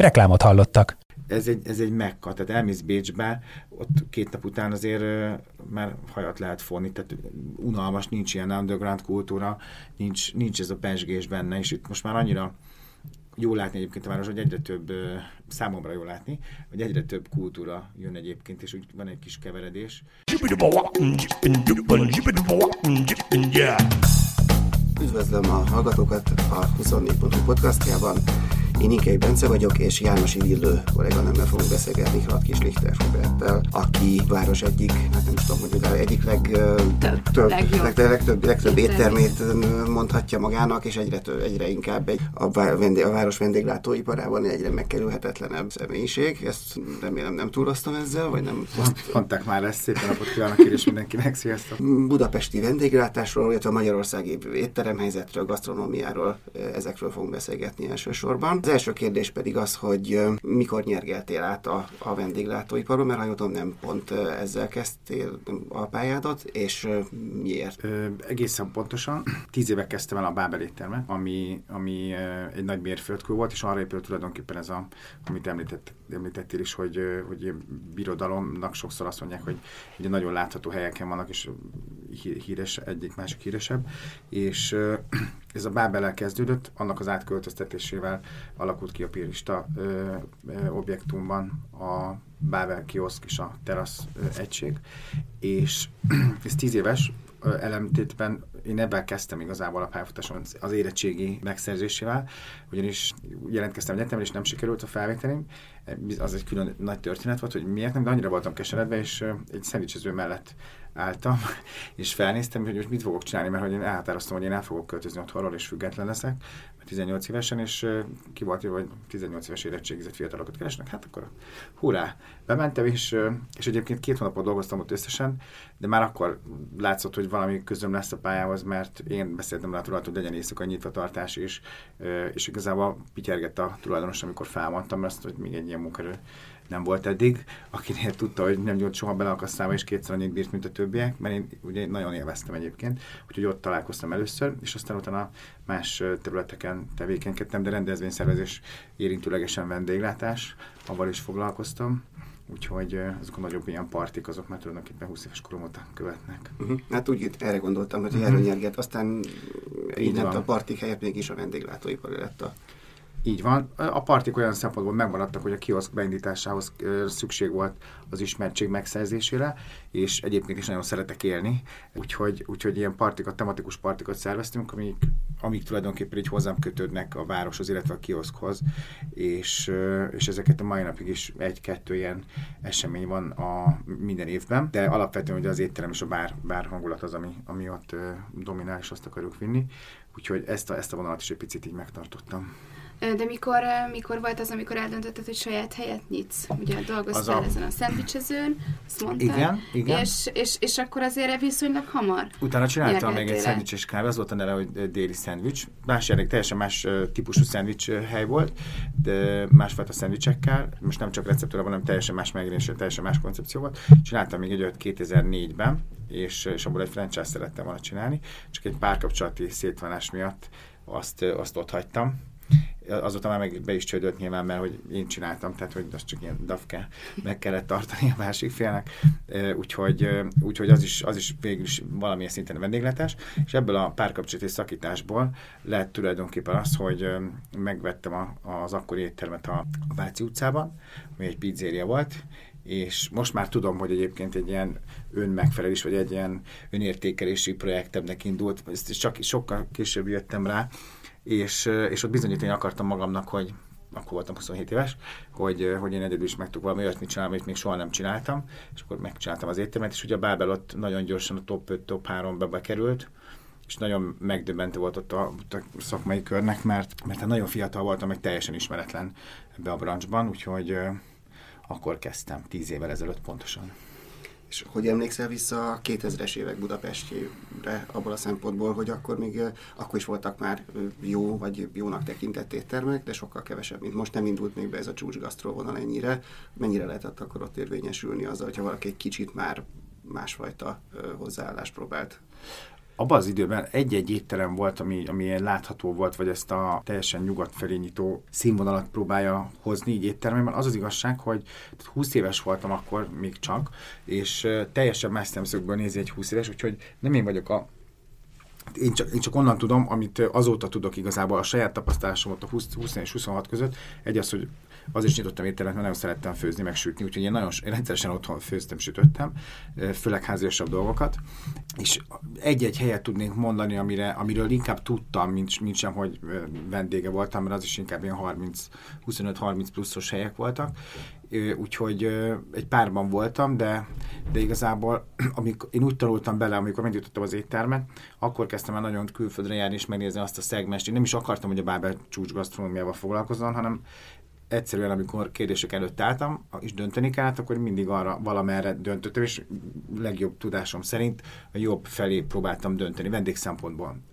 Reklámot hallottak ez egy, ez egy mekka, tehát elmész Bécsbe, ott két nap után azért már hajat lehet fonni, tehát unalmas, nincs ilyen underground kultúra, nincs, nincs ez a pesgés benne, és itt most már annyira jó látni egyébként a város, hogy egyre több, számomra jó látni, hogy egyre több kultúra jön egyébként, és úgy van egy kis keveredés. Üdvözlöm a hallgatókat a 24.hu podcastjában. Én Inkei Bence vagyok, és János Illő kolléganőmmel fogunk beszélgetni Hrad Kis Lichter Roberttel, aki város egyik, hát nem is tudom, hogy de egyik leg, több, több, legjobb, leg, legtöbb, legtöbb éttermét mondhatja magának, és egyre, több, egyre inkább egy, a, vendég, a város vendéglátóiparában egyre megkerülhetetlenebb személyiség. Ezt remélem nem túloztam ezzel, vagy nem? Mondták már ezt, szépen napot kívánok és mindenkinek, sziasztok! Budapesti vendéglátásról, illetve a magyarországi étteremhelyzetről, gasztronómiáról, ezekről fogunk beszélgetni elsősorban első kérdés pedig az, hogy mikor nyergeltél át a, a vendéglátóiparban, mert ha nem pont ezzel kezdtél a pályádat, és miért? Ö, egészen pontosan. Tíz éve kezdtem el a Bábel éttermet, ami, ami egy nagy mérföldkő volt, és arra épült tulajdonképpen ez a, amit említett, említettél is, hogy, hogy birodalomnak sokszor azt mondják, hogy ugye nagyon látható helyeken vannak, és híres, egyik másik híresebb, és ez a Bábel kezdődött, annak az átköltöztetésével alakult ki a pirista ö, ö, objektumban a Bábel kioszk és a terasz ö, egység, és ez tíz éves, elemtétben én ebben kezdtem igazából a pályafutáson az érettségi megszerzésével, ugyanis jelentkeztem egyetemre, és nem sikerült a felvételim. Az egy külön nagy történet volt, hogy miért nem, de annyira voltam keseredve, és egy szendvicsező mellett álltam, és felnéztem, hogy most mit fogok csinálni, mert hogy én elhatároztam, hogy én el fogok költözni otthonról, és független leszek, 18 évesen, és ki volt hogy 18 éves érettségizett fiatalokat keresnek, hát akkor hurrá, bementem, és, és egyébként két hónapot dolgoztam ott összesen, de már akkor látszott, hogy valami közöm lesz a pályához, mert én beszéltem rá a tulajdonos, hogy legyen éjszaka nyitva tartás, és, és igazából pityergett a tulajdonos, amikor felmondtam ezt, hogy még egy ilyen munkerő nem volt eddig, akinél tudta, hogy nem nyújt soha bele a kasszába, és kétszer annyit bírt, mint a többiek, mert én ugye nagyon élveztem egyébként, úgyhogy ott találkoztam először, és aztán utána más területeken tevékenykedtem, de rendezvényszervezés érintőlegesen vendéglátás, avval is foglalkoztam, úgyhogy azok a nagyobb ilyen partik, azok már tulajdonképpen 20 éves korom óta követnek. Uh-huh. Hát úgy erre gondoltam, hogy uh-huh. erről nyerget, aztán így a partik helyett mégis a vendéglátóipar lett a így van. A partik olyan szempontból megmaradtak, hogy a kioszk beindításához szükség volt az ismertség megszerzésére, és egyébként is nagyon szeretek élni, úgyhogy, úgyhogy ilyen partikat, tematikus partikat szerveztünk, amik, amik tulajdonképpen így hozzám kötődnek a városhoz, illetve a kioszkhoz, és, és ezeket a mai napig is egy-kettő ilyen esemény van a minden évben, de alapvetően ugye az étterem és a bár, bár hangulat az, ami, ami ott dominál, és azt akarjuk vinni, úgyhogy ezt a, ezt a vonalat is egy picit így megtartottam. De mikor, mikor volt az, amikor eldöntötted, hogy saját helyet nyitsz? Ugye dolgoztál a... ezen a szendvicsezőn, azt mondtad. Igen, igen. És, és, és akkor azért viszonylag hamar Utána csináltam még egy szendvicses kávé, az volt a neve, hogy déli szendvics. Más jelleg, teljesen más típusú szendvics hely volt, de másfajta szendvicsekkel. Most nem csak receptúra, hanem teljesen más megjelenése, teljesen más koncepció volt. Csináltam még egy olyat 2004-ben, és, és abból egy franchise szerettem volna csinálni, csak egy párkapcsolati szétvonás miatt azt, azt ott hagytam azóta már meg be is csődött nyilván, mert hogy én csináltam, tehát hogy az csak ilyen dafke meg kellett tartani a másik félnek, úgyhogy, úgyhogy az, is, az is végül is valamilyen szinten a vendéglátás, és ebből a párkapcsolati szakításból lett tulajdonképpen az, hogy megvettem a, az akkori éttermet a Váci utcában, ami egy pizzéria volt, és most már tudom, hogy egyébként egy ilyen önmegfelelés, vagy egy ilyen önértékelési projektemnek indult, ezt csak sokkal később jöttem rá, és, és ott bizonyítani akartam magamnak, hogy akkor voltam 27 éves, hogy, hogy én egyedül is meg tudok valami olyasmit csinálni, amit még soha nem csináltam, és akkor megcsináltam az éttermet, és ugye a Bábel ott nagyon gyorsan a top 5, top 3-ba bekerült, és nagyon megdöbbentő volt ott a, ott a szakmai körnek, mert, mert hát nagyon fiatal voltam, meg teljesen ismeretlen ebbe a branchban, úgyhogy akkor kezdtem, tíz évvel ezelőtt pontosan. És hogy emlékszel vissza a 2000-es évek Budapestjére abból a szempontból, hogy akkor még akkor is voltak már jó vagy jónak tekintett éttermek, de sokkal kevesebb, mint most nem indult még be ez a csúcs vonal ennyire. Mennyire lehetett akkor ott érvényesülni azzal, hogyha valaki egy kicsit már másfajta hozzáállást próbált abban az időben egy-egy étterem volt, ami, ami ilyen látható volt, vagy ezt a teljesen nyugat felé nyitó színvonalat próbálja hozni így étteremben. Az az igazság, hogy 20 éves voltam akkor még csak, és teljesen más szemszögből nézi egy 20 éves, úgyhogy nem én vagyok a én csak, én csak onnan tudom, amit azóta tudok igazából a saját tapasztalásomat a 20, 20 és 26 között. Egy az, hogy az is nyitottam éttermet, mert nagyon szerettem főzni, meg sütni, úgyhogy én nagyon én rendszeresen otthon főztem, sütöttem, főleg háziasabb dolgokat, és egy-egy helyet tudnék mondani, amire, amiről inkább tudtam, mint, mint sem, hogy vendége voltam, mert az is inkább ilyen 30, 25-30 pluszos helyek voltak, úgyhogy egy párban voltam, de, de igazából amikor én úgy tanultam bele, amikor megnyitottam az éttermet, akkor kezdtem el nagyon külföldre járni és megnézni azt a szegmest. Én nem is akartam, hogy a Bábel csúcs gasztronómiával foglalkozzon, hanem egyszerűen, amikor kérdések előtt álltam, és dönteni kellett, akkor mindig arra valamerre döntöttem, és legjobb tudásom szerint a jobb felé próbáltam dönteni, vendég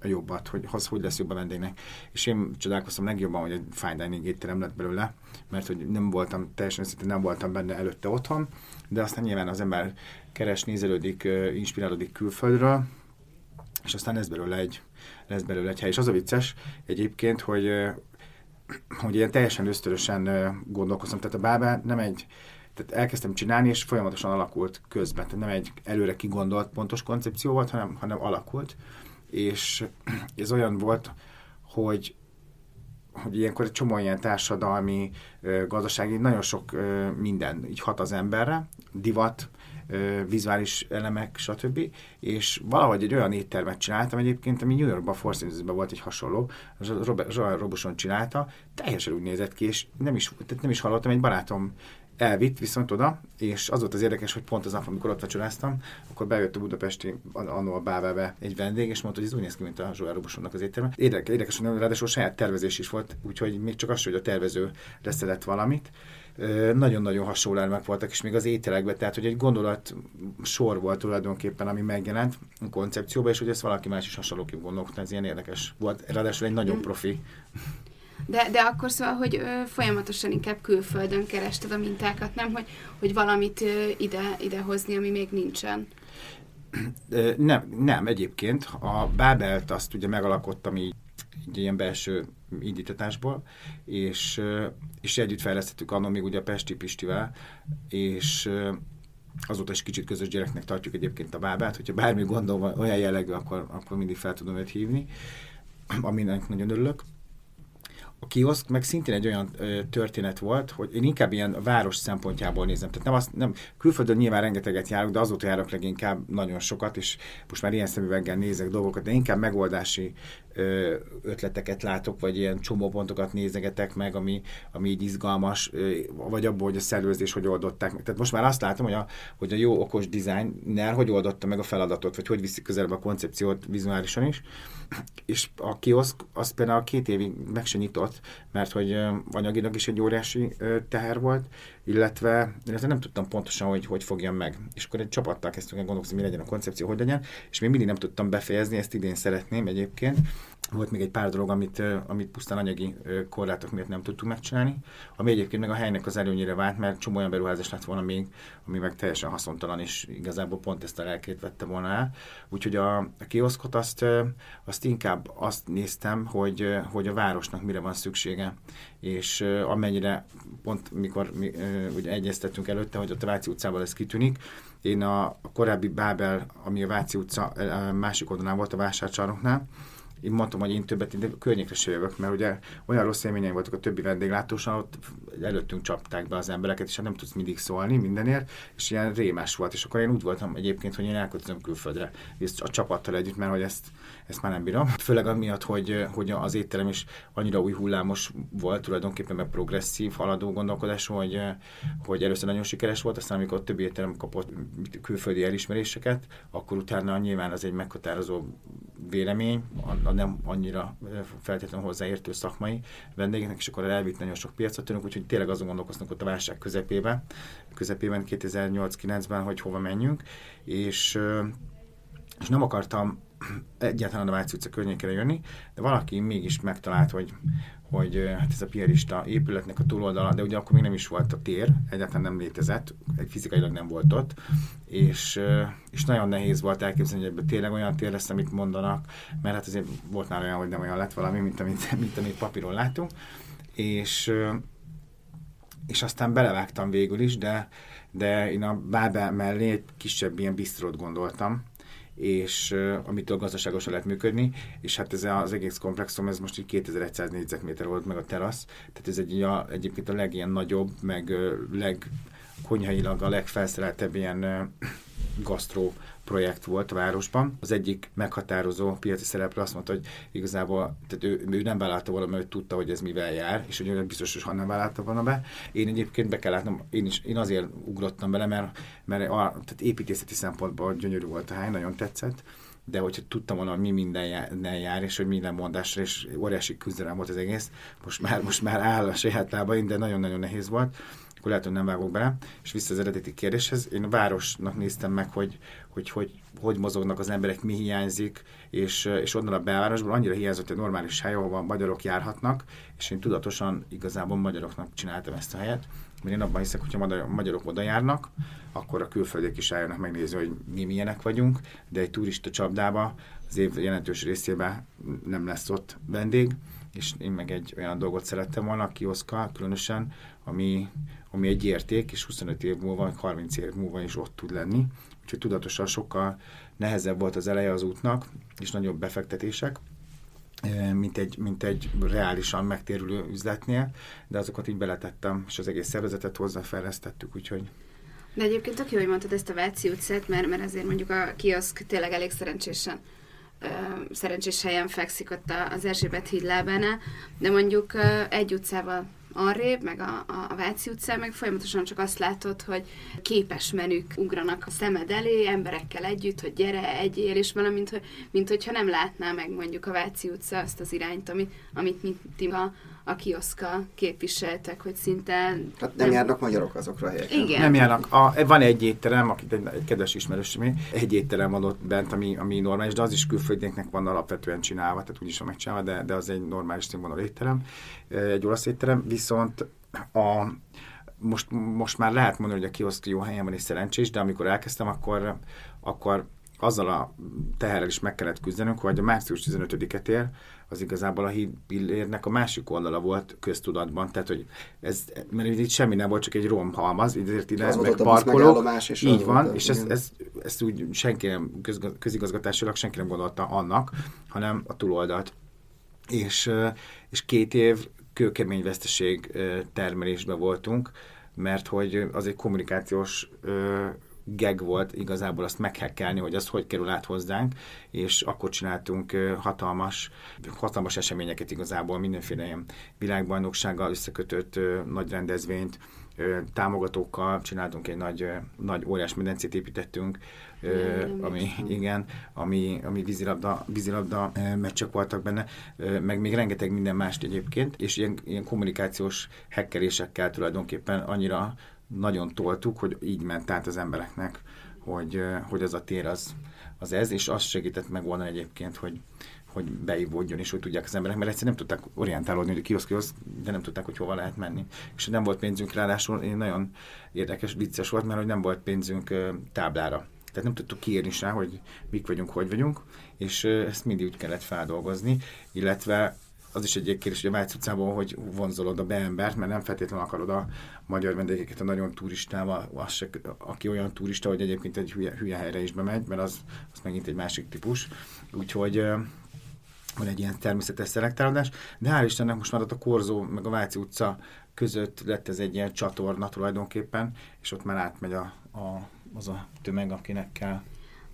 a jobbat, hogy az hogy lesz jobb a vendégnek. És én csodálkoztam legjobban, hogy egy fine dining étterem lett belőle, mert hogy nem voltam, teljesen őszintén nem voltam benne előtte otthon, de aztán nyilván az ember keres, nézelődik, inspirálódik külföldről, és aztán lesz belőle egy, lesz belőle egy hely. És az a vicces egyébként, hogy hogy ilyen teljesen ösztörösen gondolkoztam. Tehát a bábá nem egy, tehát elkezdtem csinálni, és folyamatosan alakult közben. Tehát nem egy előre kigondolt pontos koncepció volt, hanem, hanem alakult. És ez olyan volt, hogy hogy ilyenkor egy csomó ilyen társadalmi, gazdasági, nagyon sok minden így hat az emberre, divat, vizuális elemek, stb. És valahogy egy olyan éttermet csináltam egyébként, ami New Yorkban, Four volt egy hasonló, Robert, Robuson csinálta, teljesen úgy nézett ki, és nem is, tehát nem is hallottam, egy barátom elvitt viszont oda, és az volt az érdekes, hogy pont az nap, amikor ott vacsoráztam, akkor bejött a budapesti annó a Bábelbe egy vendég, és mondta, hogy ez úgy néz ki, mint a Zsóá Robosonnak az étterme. Érdekes, érdekes, hogy ráadásul saját tervezés is volt, úgyhogy még csak az, hogy a tervező leszedett valamit nagyon-nagyon hasonló elemek voltak, és még az ételekben, tehát hogy egy gondolat sor volt tulajdonképpen, ami megjelent a koncepcióban, és hogy ezt valaki más is hasonlóképp gondolkodna, ez ilyen érdekes volt. Ráadásul egy nagyon profi. De, de akkor szóval, hogy ö, folyamatosan inkább külföldön kerested a mintákat, nem, hogy, hogy valamit ö, ide, ide hozni, ami még nincsen. Nem, nem, egyébként a Bábelt azt ugye megalakottam így egy ilyen belső indítatásból, és, és együtt fejlesztettük annól még ugye a Pesti Pistivel, és azóta is kicsit közös gyereknek tartjuk egyébként a bábát, hogyha bármi gondol van, olyan jellegű, akkor, akkor mindig fel tudom őt hívni, aminek nagyon örülök. A kioszk meg szintén egy olyan ö, történet volt, hogy én inkább ilyen város szempontjából nézem. Tehát nem azt, nem, külföldön nyilván rengeteget járok, de azóta járok leginkább nagyon sokat, és most már ilyen szemüveggel nézek dolgokat, de inkább megoldási ö, ötleteket látok, vagy ilyen csomópontokat nézegetek meg, ami, ami így izgalmas, ö, vagy abból, hogy a szervezés hogy oldották meg. Tehát most már azt látom, hogy a, hogy a jó okos designer hogy oldotta meg a feladatot, vagy hogy viszik közelebb a koncepciót vizuálisan is. És a kioszk az például két évig meg se nyitott, mert hogy anyagilag is egy óriási teher volt, illetve, illetve nem tudtam pontosan, hogy hogy fogjam meg. És akkor egy csapattal kezdtünk el gondolkozni, mi legyen a koncepció, hogy legyen, és még mindig nem tudtam befejezni, ezt idén szeretném egyébként. Volt még egy pár dolog, amit, amit pusztán anyagi korlátok miatt nem tudtunk megcsinálni, ami egyébként meg a helynek az előnyére vált, mert csomó olyan beruházás lett volna még, ami meg teljesen haszontalan, és igazából pont ezt a lelkét vette volna el. Úgyhogy a, a kioszkot azt, azt inkább azt néztem, hogy, hogy a városnak mire van szüksége, és amennyire pont mikor mi, ugye egyeztettünk előtte, hogy a Váci utcában ez kitűnik, én a, korábbi Bábel, ami a Váci utca másik oldalán volt a vásárcsarnoknál, én mondtam, hogy én többet én környékre se jövök, mert ugye olyan rossz élményeim voltak a többi vendéglátósan, ott előttünk csapták be az embereket, és hát nem tudsz mindig szólni mindenért, és ilyen rémes volt, és akkor én úgy voltam egyébként, hogy én elköltözöm külföldre, és a csapattal együtt, mert hogy ezt, ezt már nem bírom. Főleg amiatt, hogy, hogy az étterem is annyira új hullámos volt, tulajdonképpen meg progresszív, haladó gondolkodás, hogy, hogy először nagyon sikeres volt, aztán amikor többi étterem kapott külföldi elismeréseket, akkor utána nyilván az egy meghatározó vélemény, a, nem annyira feltétlenül hozzáértő szakmai vendégeknek, és akkor elvitt nagyon sok piacot tőlünk, úgyhogy tényleg azon gondolkoznak ott a válság közepében, közepében 2008-9-ben, hogy hova menjünk, és, és nem akartam egyáltalán a Váci utca környékére jönni, de valaki mégis megtalált, hogy, hogy hát ez a piarista épületnek a túloldala, de ugye akkor még nem is volt a tér, egyáltalán nem létezett, fizikailag nem volt ott, és, és nagyon nehéz volt elképzelni, hogy ebből tényleg olyan tér lesz, amit mondanak, mert hát azért volt már olyan, hogy nem olyan lett valami, mint amit, mint amit papíron látunk, és, és aztán belevágtam végül is, de, de én a Bábel mellé egy kisebb ilyen bisztrót gondoltam, és amitől gazdaságosan lehet működni, és hát ez az egész komplexum, ez most így 2100 négyzetméter volt meg a terasz, tehát ez egy, a, egyébként a legilyen nagyobb, meg leg konyhailag a legfelszereltebb ilyen gasztró projekt volt a városban. Az egyik meghatározó piaci szereplő azt mondta, hogy igazából tehát ő, ő nem vállalta volna, mert ő tudta, hogy ez mivel jár, és hogy biztos, hogy nem vállalta volna be. Én egyébként be kell látnom, én, is, én azért ugrottam bele, mert, mert a, tehát építészeti szempontból gyönyörű volt a hely, nagyon tetszett de hogyha tudtam volna, mi minden jár, jár és hogy minden mondásra, és óriási küzdelem volt az egész, most már, most már áll a saját lábain, de nagyon-nagyon nehéz volt akkor lehet, hogy nem vágok bele. És vissza az eredeti kérdéshez, én a városnak néztem meg, hogy hogy, hogy, hogy mozognak az emberek, mi hiányzik, és, és onnan a belvárosból annyira hiányzott egy normális hely, ahol magyarok járhatnak, és én tudatosan igazából magyaroknak csináltam ezt a helyet, mert én abban hiszek, hogyha a magyarok oda járnak, akkor a külföldiek is eljönnek megnézni, hogy mi milyenek vagyunk, de egy turista csapdába az év jelentős részében nem lesz ott vendég, és én meg egy olyan dolgot szerettem volna, a kioszka különösen, ami, ami egy érték, és 25 év múlva, vagy 30 év múlva is ott tud lenni. Úgyhogy tudatosan sokkal nehezebb volt az eleje az útnak, és nagyobb befektetések, mint egy, mint egy reálisan megtérülő üzletnél, de azokat így beletettem, és az egész szervezetet hozzáfejlesztettük, úgyhogy de egyébként tök jó, hogy mondtad ezt a Váci utcát, mert, mert azért mondjuk a kioszk tényleg elég szerencsésen szerencsés helyen fekszik ott az Erzsébet híd lábánál, de mondjuk egy utcával arrébb, meg a, a Váci utcán, meg folyamatosan csak azt látod, hogy képes menük ugranak a szemed elé, emberekkel együtt, hogy gyere, egyél, és valamint, hogy, mint hogyha nem látná meg mondjuk a Váci utca azt az irányt, amit, amit mi, ti a, a kioszka képviseltek, hogy szinte... Hát nem, nem járnak magyarok azokra a helyekre. Igen. Nem járnak. A, van egy étterem, akit egy, egy kedves ismerősöm, egy étterem van ott bent, ami, ami normális, de az is külföldieknek van alapvetően csinálva, tehát úgyis van megcsinálva, de, de az egy normális színvonal étterem, egy olasz étterem, viszont a, most, most már lehet mondani, hogy a kioszk jó helyen van és szerencsés, de amikor elkezdtem, akkor, akkor azzal a teherrel is meg kellett küzdenünk, hogy a március 15-et ér, az igazából a híd pillérnek a másik oldala volt köztudatban, tehát hogy ez, mert itt semmi nem volt, csak egy romhalmaz, ezért ide meg parkolók, így van, volt, és ezt, ezt, ezt, úgy senki nem, közigazgatásilag senki nem gondolta annak, hanem a túloldalt. És, és két év kőkemény veszteség termelésben voltunk, mert hogy az egy kommunikációs geg volt igazából azt meghekkelni, hogy az hogy kerül át hozzánk, és akkor csináltunk hatalmas, hatalmas eseményeket igazából, mindenféle ilyen világbajnoksággal összekötött nagy rendezvényt, támogatókkal csináltunk egy nagy, nagy óriás medencét építettünk, nem, ami, igen, ami, ami vízilabda, vízilabda meccsek voltak benne, meg még rengeteg minden mást egyébként, és ilyen, ilyen kommunikációs hekkelésekkel tulajdonképpen annyira nagyon toltuk, hogy így ment át az embereknek, hogy, hogy az a tér az, az ez, és azt segített volna egyébként, hogy, hogy beivódjon, és hogy tudják az emberek, mert egyszerűen nem tudták orientálódni, hogy kioszk, kioszk, de nem tudták, hogy hova lehet menni. És nem volt pénzünk, ráadásul nagyon érdekes, vicces volt, mert hogy nem volt pénzünk táblára. Tehát nem tudtuk kiírni rá, hogy mik vagyunk, hogy vagyunk, és ezt mindig úgy kellett feldolgozni, illetve az is egy kérdés, hogy a Vájc utcában, hogy vonzolod a beembert, mert nem feltétlenül akarod a magyar vendégeket a nagyon turistával, az se, aki olyan turista, hogy egyébként egy hülye, hülye helyre is bemegy, mert az, az megint egy másik típus. Úgyhogy van egy ilyen természetes szelektálódás, de hál' Istennek most már ott a Korzó meg a Váci utca között lett ez egy ilyen csatorna tulajdonképpen, és ott már átmegy a, a, az a tömeg, akinek kell.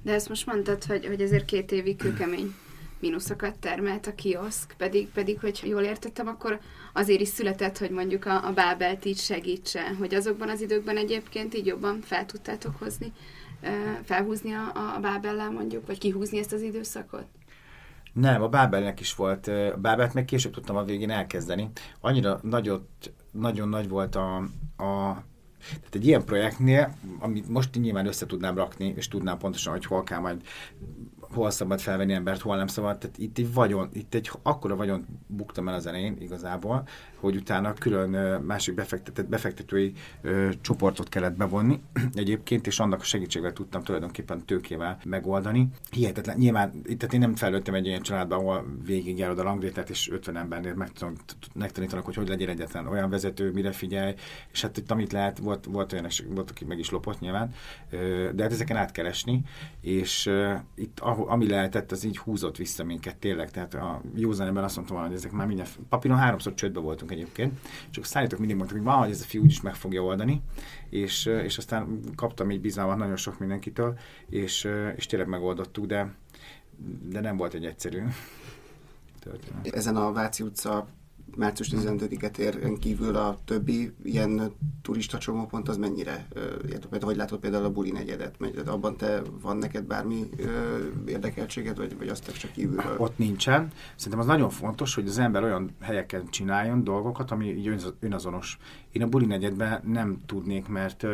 De ezt most mondtad, hogy, hogy ezért két évig kőkemény mínuszokat termelt a kioszk, pedig, pedig, hogy jól értettem, akkor azért is született, hogy mondjuk a, a Bábelt így segítse, hogy azokban az időkben egyébként így jobban fel tudtátok hozni, felhúzni a, a Bábellel mondjuk, vagy kihúzni ezt az időszakot? Nem, a Bábelnek is volt. A Bábelt meg később tudtam a végén elkezdeni. Annyira nagyot, nagyon nagy volt a, a tehát egy ilyen projektnél, amit most nyilván össze tudnám rakni, és tudnám pontosan, hogy hol kell majd hol szabad felvenni embert, hol nem szabad. Tehát itt egy vagyon, itt egy akkora vagyon buktam el az elején igazából, hogy utána külön másik befektetett, befektetői ö, csoportot kellett bevonni egyébként, és annak a segítségével tudtam tulajdonképpen tőkével megoldani. Hihetetlen. Nyilván, tehát én nem felnőttem egy ilyen családban, ahol végig járod a langrétet, és 50 embernél megtanítanak, hogy hogy legyen egyetlen olyan vezető, mire figyelj, és hát itt amit lehet, volt, volt olyan, volt, aki meg is lopott nyilván, de hát ezeken át kell esni, és itt ami lehetett, az így húzott vissza minket tényleg. Tehát a józan azt mondtam, hogy ezek már minden, papíron háromszor csődbe voltunk egyébként, csak a szállítók mindig mondtak, hogy valahogy ez a fiú is meg fogja oldani, és, és aztán kaptam így bizalmat nagyon sok mindenkitől, és, és tényleg megoldottuk, de, de nem volt egy egyszerű történet. Ezen a Váci utca március 15-et ér kívül a többi ilyen turista csomópont az mennyire érdekel? Hogy látod például a buli negyedet? Abban te van neked bármi érdekeltséged, vagy, vagy azt csak kívülről? Ott nincsen. Szerintem az nagyon fontos, hogy az ember olyan helyeken csináljon dolgokat, ami így önazonos. Én a buli negyedben nem tudnék, mert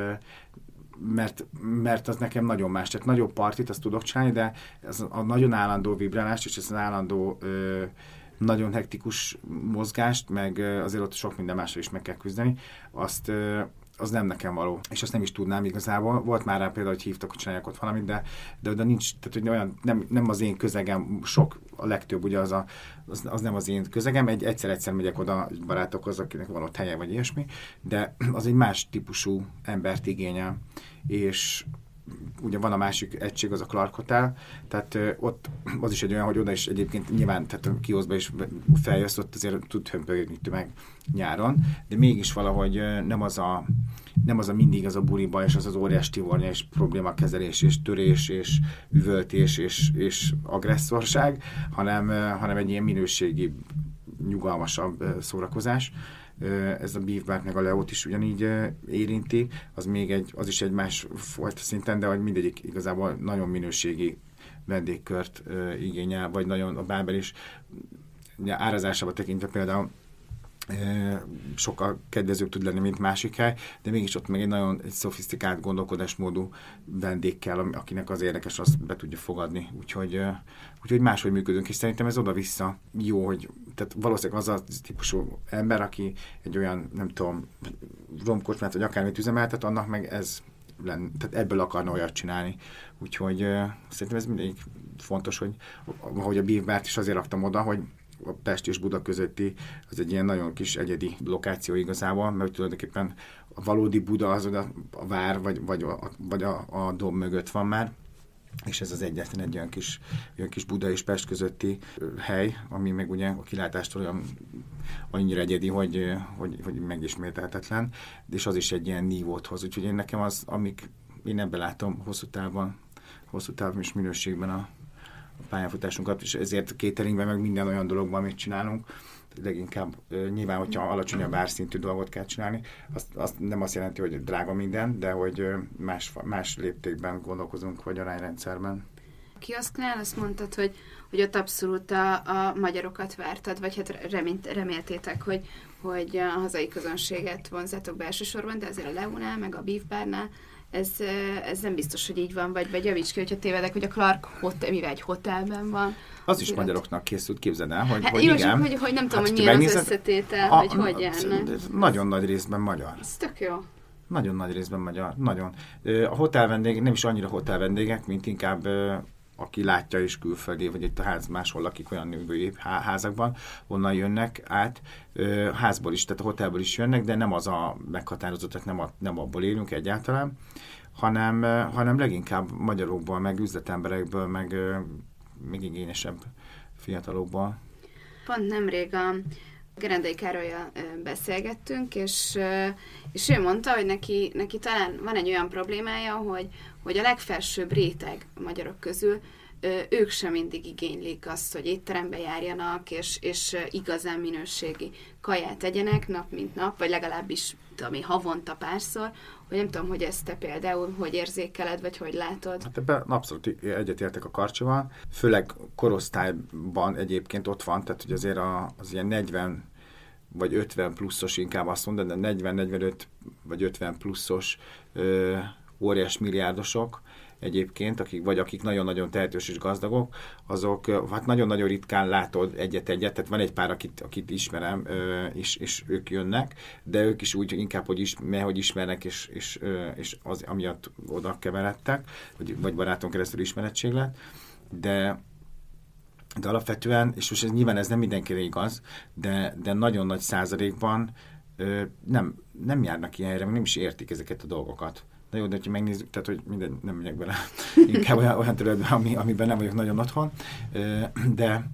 mert, mert az nekem nagyon más. Tehát nagyobb partit azt tudok csinálni, de ez a nagyon állandó vibrálást és ez az állandó ö, nagyon hektikus mozgást, meg azért ott sok minden másra is meg kell küzdeni, azt az nem nekem való, és azt nem is tudnám igazából. Volt már rá például, hogy hívtak, hogy csináljak ott valamit, de, de, de nincs, tehát hogy olyan, nem, nem az én közegem, sok, a legtöbb ugye az, a, az, az nem az én közegem, egy, egyszer-egyszer megyek oda barátokhoz, akinek van ott helye, vagy ilyesmi, de az egy más típusú embert igényel, és ugye van a másik egység, az a Clark Hotel, tehát ott az is egy olyan, hogy oda is egyébként nyilván, tehát kioszba is feljössz, ott azért tud hömpögni tömeg nyáron, de mégis valahogy nem az a nem az a mindig az a buliba, és az az óriás tivornya, és problémakezelés, és törés, és üvöltés, és, és agresszorság, hanem, hanem egy ilyen minőségi, nyugalmasabb szórakozás ez a Beef meg a Leót is ugyanígy érinti, az még egy, az is egy más fajta szinten, de hogy mindegyik igazából nagyon minőségi vendégkört igényel, vagy nagyon a Bábel is árazásába tekintve például sokkal kedvezőbb tud lenni, mint másik hely, de mégis ott meg egy nagyon egy szofisztikált gondolkodásmódú vendég kell, akinek az érdekes, azt be tudja fogadni. Úgyhogy, úgyhogy máshogy működünk, és szerintem ez oda-vissza jó, hogy tehát valószínűleg az a típusú ember, aki egy olyan, nem tudom, romkocsmát, vagy akármit üzemeltet, annak meg ez lenn, tehát ebből akarna olyat csinálni. Úgyhogy szerintem ez mindig fontos, hogy ahogy a Beef is azért raktam oda, hogy a Pest és Buda közötti, az egy ilyen nagyon kis egyedi lokáció igazából, mert tulajdonképpen a valódi Buda az a, vár, vagy, vagy, a, vagy a, a domb mögött van már, és ez az egyetlen egy olyan kis, olyan kis Buda és Pest közötti hely, ami meg ugye a kilátástól olyan annyira egyedi, hogy, hogy, hogy megismételhetetlen, és az is egy ilyen nívót hoz. Úgyhogy én nekem az, amik én ebben látom hosszú távon, hosszú távon és minőségben a pályafutásunkat, és ezért cateringben, meg minden olyan dologban, amit csinálunk, leginkább nyilván, hogyha alacsonyabb árszintű dolgot kell csinálni, azt, azt nem azt jelenti, hogy drága minden, de hogy más, más léptékben gondolkozunk, vagy arányrendszerben. Kioszknál azt mondtad, hogy, hogy ott abszolút a, a magyarokat vártad, vagy hát remélt, reméltétek, hogy, hogy a hazai közönséget vonzátok be elsősorban, de azért a Leónál, meg a Beef Barnál ez, ez nem biztos, hogy így van, vagy, vagy javíts ki, hogyha tévedek, hogy a Clark hotel, mivel egy hotelben van. Az is magyaroknak készült, képzeld el, hogy, hát, hogy jó, igen. Hogy, hogy nem tudom, hát, hogy milyen az összetétel, a, hogy hogy. Nagyon nagy részben magyar. Ez tök jó. Nagyon nagy részben magyar, nagyon. A hotel vendégek, nem is annyira hotel vendégek, mint inkább aki látja is külföldi, vagy itt a ház máshol lakik olyan női házakban, onnan jönnek át, házból is, tehát a hotelből is jönnek, de nem az a meghatározott, tehát nem, a, nem abból élünk egyáltalán, hanem, hanem leginkább magyarokból, meg üzletemberekből, meg még igényesebb fiatalokból. Pont nemrég a Gerendai Károlyjal beszélgettünk, és, és ő mondta, hogy neki, neki talán van egy olyan problémája, hogy, hogy a legfelsőbb réteg a magyarok közül ők sem mindig igénylik azt, hogy étterembe járjanak, és, és igazán minőségi kaját tegyenek nap mint nap, vagy legalábbis tudom havonta párszor, hogy nem tudom, hogy ezt te például hogy érzékeled, vagy hogy látod. Hát ebben abszolút egyetértek a karcsival, főleg korosztályban egyébként ott van, tehát hogy azért az ilyen 40 vagy 50 pluszos inkább azt mondod, de 40-45 vagy 50 pluszos ö, óriás milliárdosok, egyébként, akik, vagy akik nagyon-nagyon tehetős és gazdagok, azok hát nagyon-nagyon ritkán látod egyet-egyet, tehát van egy pár, akit, akit ismerem, és, és ők jönnek, de ők is úgy inkább, hogy, is, hogy ismernek, és, és, és az amiatt oda keveredtek, vagy, vagy baráton keresztül ismerettség lett, de de alapvetően, és most ez, nyilván ez nem mindenkire igaz, de, de nagyon nagy százalékban ö, nem, nem járnak ilyen helyre, nem is értik ezeket a dolgokat. Na jó, de ha megnézzük, tehát hogy minden, nem megyek bele, inkább olyan, olyan területben, ami, amiben nem vagyok nagyon otthon, de,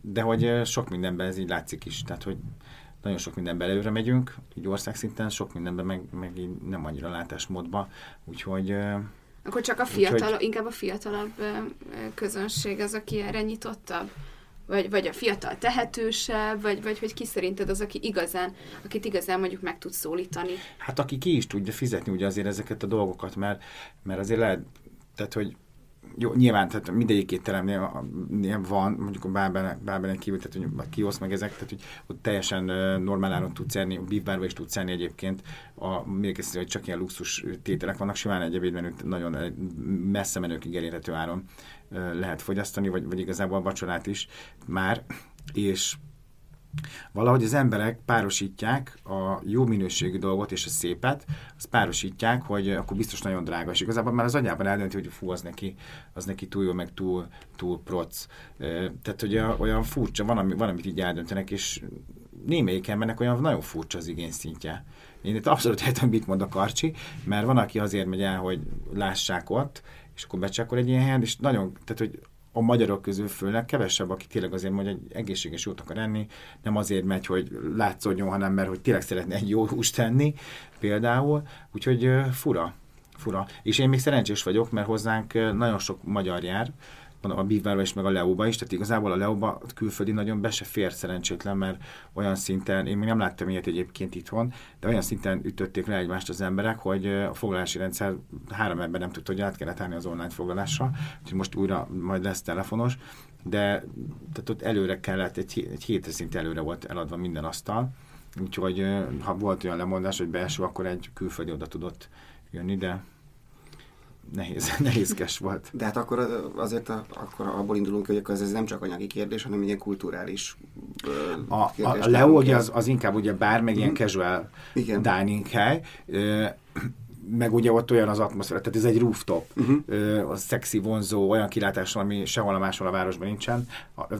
de hogy sok mindenben ez így látszik is, tehát hogy nagyon sok mindenben előre megyünk, így országszinten, sok mindenben meg, meg így nem annyira látásmódban, úgyhogy akkor csak a fiatal, úgyhogy... inkább a fiatalabb közönség az, aki erre nyitottabb? Vagy, vagy a fiatal tehetősebb, vagy, vagy hogy ki szerinted az, aki igazán, akit igazán mondjuk meg tud szólítani? Hát aki ki is tudja fizetni ugye azért ezeket a dolgokat, mert, mert azért lehet, tehát hogy jó, nyilván, tehát mindegyik étteremnél van, mondjuk a bárbelen, bárbelen kívül, tehát hogy a kiosz meg ezek, tehát hogy ott teljesen normál áron tudsz enni, a beef is tudsz enni egyébként, a, még hogy csak ilyen luxus tételek vannak, simán egy ebédmenüt nagyon messze menőkig elérhető áron lehet fogyasztani, vagy, vagy igazából a vacsorát is már, és Valahogy az emberek párosítják a jó minőségű dolgot és a szépet, az párosítják, hogy akkor biztos nagyon drága, és igazából már az agyában eldönti, hogy fú, az neki, az neki túl jó, meg túl, túl proc. Tehát, hogy olyan furcsa, van, ami, van, amit így eldöntenek, és némelyik embernek olyan nagyon furcsa az igényszintje. Én itt abszolút értem, mit mond a Karcsi, mert van, aki azért megy el, hogy lássák ott, és akkor becsákol egy ilyen helyen, és nagyon, tehát, hogy a magyarok közül főleg kevesebb, aki tényleg azért hogy egy egészséges jót akar enni, nem azért megy, hogy látszódjon, hanem mert hogy tényleg szeretne egy jó húst tenni, például. Úgyhogy fura, fura. És én még szerencsés vagyok, mert hozzánk nagyon sok magyar jár, a Bívárba is, meg a Leóba is, tehát igazából a Leóba külföldi nagyon be se fér szerencsétlen, mert olyan szinten, én még nem láttam ilyet egyébként itthon, de olyan szinten ütötték le egymást az emberek, hogy a foglalási rendszer három ember nem tudta, hogy át kellett állni az online foglalásra, úgyhogy most újra majd lesz telefonos, de tehát ott előre kellett, egy, egy hétre szinte előre volt eladva minden asztal, úgyhogy ha volt olyan lemondás, hogy belső, akkor egy külföldi oda tudott jönni, de nehéz, nehézkes volt. De hát akkor azért a, akkor abból indulunk, hogy akkor ez, nem csak anyagi kérdés, hanem ilyen kulturális a, a, a Leo az, az inkább ugye bár, meg mm. ilyen mhm. casual Igen. dining hely, meg ugye ott olyan az atmoszféra, tehát ez egy rooftop, uh-huh. a szexi, vonzó, olyan kilátással, ami sehol a máshol a városban nincsen.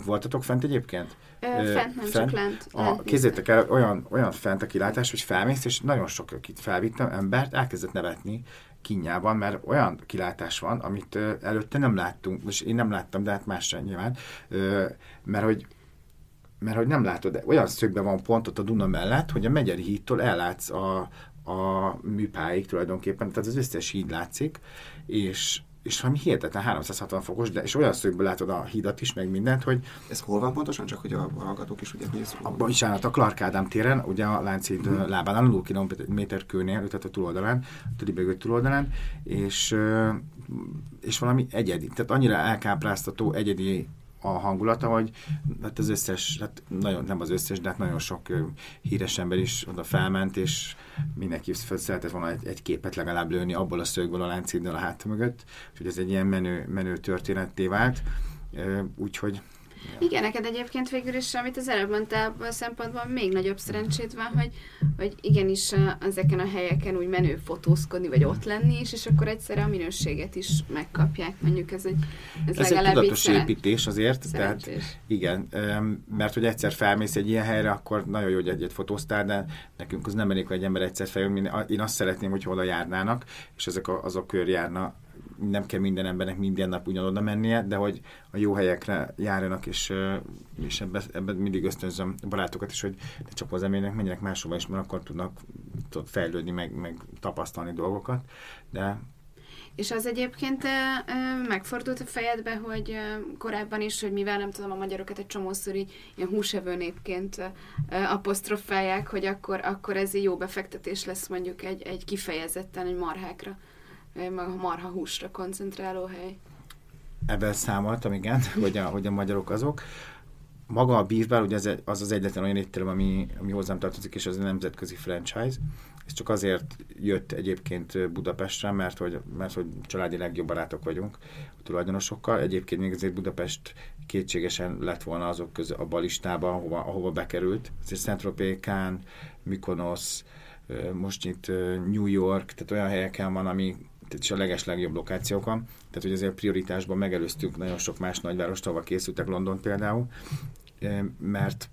Voltatok fent egyébként? Ö, fent, nem fent. csak lent. A, kézzétek el, olyan, olyan fent a kilátás, hogy felmész, és nagyon sok, akit felvittem, embert elkezdett nevetni, kínjában, mert olyan kilátás van, amit ö, előtte nem láttunk, most én nem láttam, de hát más sem nyilván, ö, mert hogy mert hogy nem látod, de olyan szögben van pont ott a Duna mellett, hogy a Megyeri hídtól ellátsz a, a műpáig tulajdonképpen, tehát az összes híd látszik, és, és valami hihetetlen 360 fokos, de és olyan szögből látod a hídat is, meg mindent, hogy... Ez hol van pontosan, csak hogy a hallgatók is ugye, ez a, bocsánat, a Clark Ádám téren, ugye a Lánchíd uh-huh. Mhm. lábánál, a 0 km kőnél, tehát a túloldalán, a libegő túloldalán, és, és valami egyedi, tehát annyira elkápráztató, egyedi a hangulata, hogy hát az összes, hát nagyon, nem az összes, de hát nagyon sok híres ember is oda felment, és mindenki szeretett volna egy, egy képet legalább lőni abból a szögből a láncíddal a háta mögött, úgyhogy ez egy ilyen menő, menő történetté vált, úgyhogy igen, neked egyébként végül is, amit az előbb mondtál, a szempontból még nagyobb szerencsét van, hogy, hogy igenis ezeken a helyeken úgy menő fotózkodni, vagy ott lenni is, és akkor egyszerre a minőséget is megkapják. Mondjuk ez egy ez, ez egy tudatos építés azért, szerencsés. tehát igen, mert hogy egyszer felmész egy ilyen helyre, akkor nagyon jó, hogy egyet fotóztál, de nekünk az nem elég, hogy egy ember egyszer feljön, én azt szeretném, hogy hol járnának, és ezek a, azok körjárna nem kell minden embernek minden nap ugyanoda mennie, de hogy a jó helyekre járjanak, és, és ebben ebbe mindig ösztönzöm barátokat is, hogy ne csak az emlének, menjenek máshova is, mert akkor tudnak fejlődni, meg, meg tapasztalni dolgokat, de És az egyébként megfordult a fejedbe, hogy korábban is, hogy mivel nem tudom, a magyarokat egy csomószor így ilyen húsevő népként apostrofálják, hogy akkor, akkor ez egy jó befektetés lesz mondjuk egy, egy kifejezetten egy marhákra, ö, a marha húsra koncentráló hely. Ebben számoltam, igen, hogy a, hogy a magyarok azok. Maga a Beef ugye az az, az egyetlen olyan étterem, ami, ami hozzám tartozik, és az a nemzetközi franchise. Ez csak azért jött egyébként Budapestre, mert hogy, mert hogy családi legjobb barátok vagyunk a tulajdonosokkal. Egyébként még azért Budapest kétségesen lett volna azok közül a balistába, ahova, ahova bekerült. Ez Saint-Tropez, Cannes, Mykonos, most itt New York, tehát olyan helyeken van, ami és a leges legjobb lokációkon. Tehát, hogy azért prioritásban megelőztük nagyon sok más nagyvárost, ahol készültek London például, mert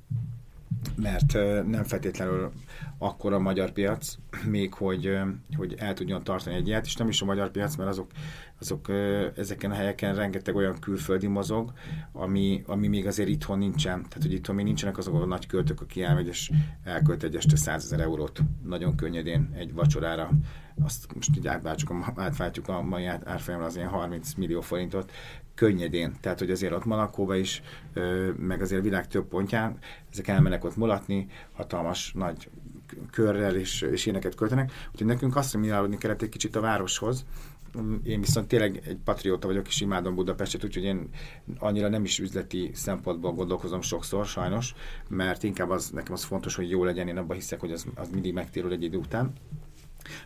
mert nem feltétlenül akkor a magyar piac, még hogy, hogy el tudjon tartani egy ilyet, és nem is a magyar piac, mert azok, azok ezeken a helyeken rengeteg olyan külföldi mozog, ami, ami még azért itthon nincsen. Tehát, hogy itthon még nincsenek azok a nagy költők, aki elmegy és elkölt egy este 100 ezer eurót nagyon könnyedén egy vacsorára. Azt most így átváltjuk a, átváltjuk a mai árfolyamra az ilyen 30 millió forintot, könnyedén. Tehát, hogy azért ott Manakóba is, meg azért a világ több pontján, ezek elmenek ott mulatni, hatalmas nagy körrel és, és éneket költenek. Úgyhogy nekünk azt hogy kellett egy kicsit a városhoz, én viszont tényleg egy patrióta vagyok, és imádom Budapestet, úgyhogy én annyira nem is üzleti szempontból gondolkozom sokszor, sajnos, mert inkább az, nekem az fontos, hogy jó legyen, én abban hiszek, hogy az, az mindig megtérül egy idő után.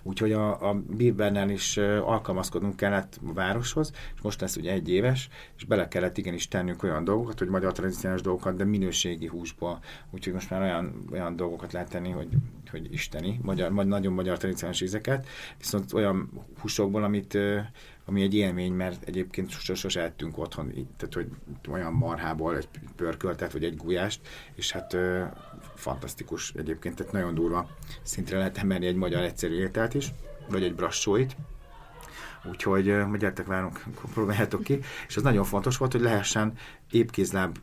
Úgyhogy a, a Birbernel is alkalmazkodnunk kellett a városhoz, és most lesz ugye egy éves, és bele kellett igenis tennünk olyan dolgokat, hogy magyar tradicionális dolgokat, de minőségi húsból. Úgyhogy most már olyan, olyan dolgokat lehet tenni, hogy, hogy isteni, magyar, nagyon magyar tradicionális ízeket, viszont olyan húsokból, amit ami egy élmény, mert egyébként sose, sose ettünk otthon, tehát hogy olyan marhából egy pörköltet, vagy egy gulyást, és hát fantasztikus egyébként, tehát nagyon durva szintre lehet emelni egy magyar egyszerű ételt is, vagy egy brassóit, Úgyhogy gyertek, várunk, próbáljátok ki. És az nagyon fontos volt, hogy lehessen épkézláb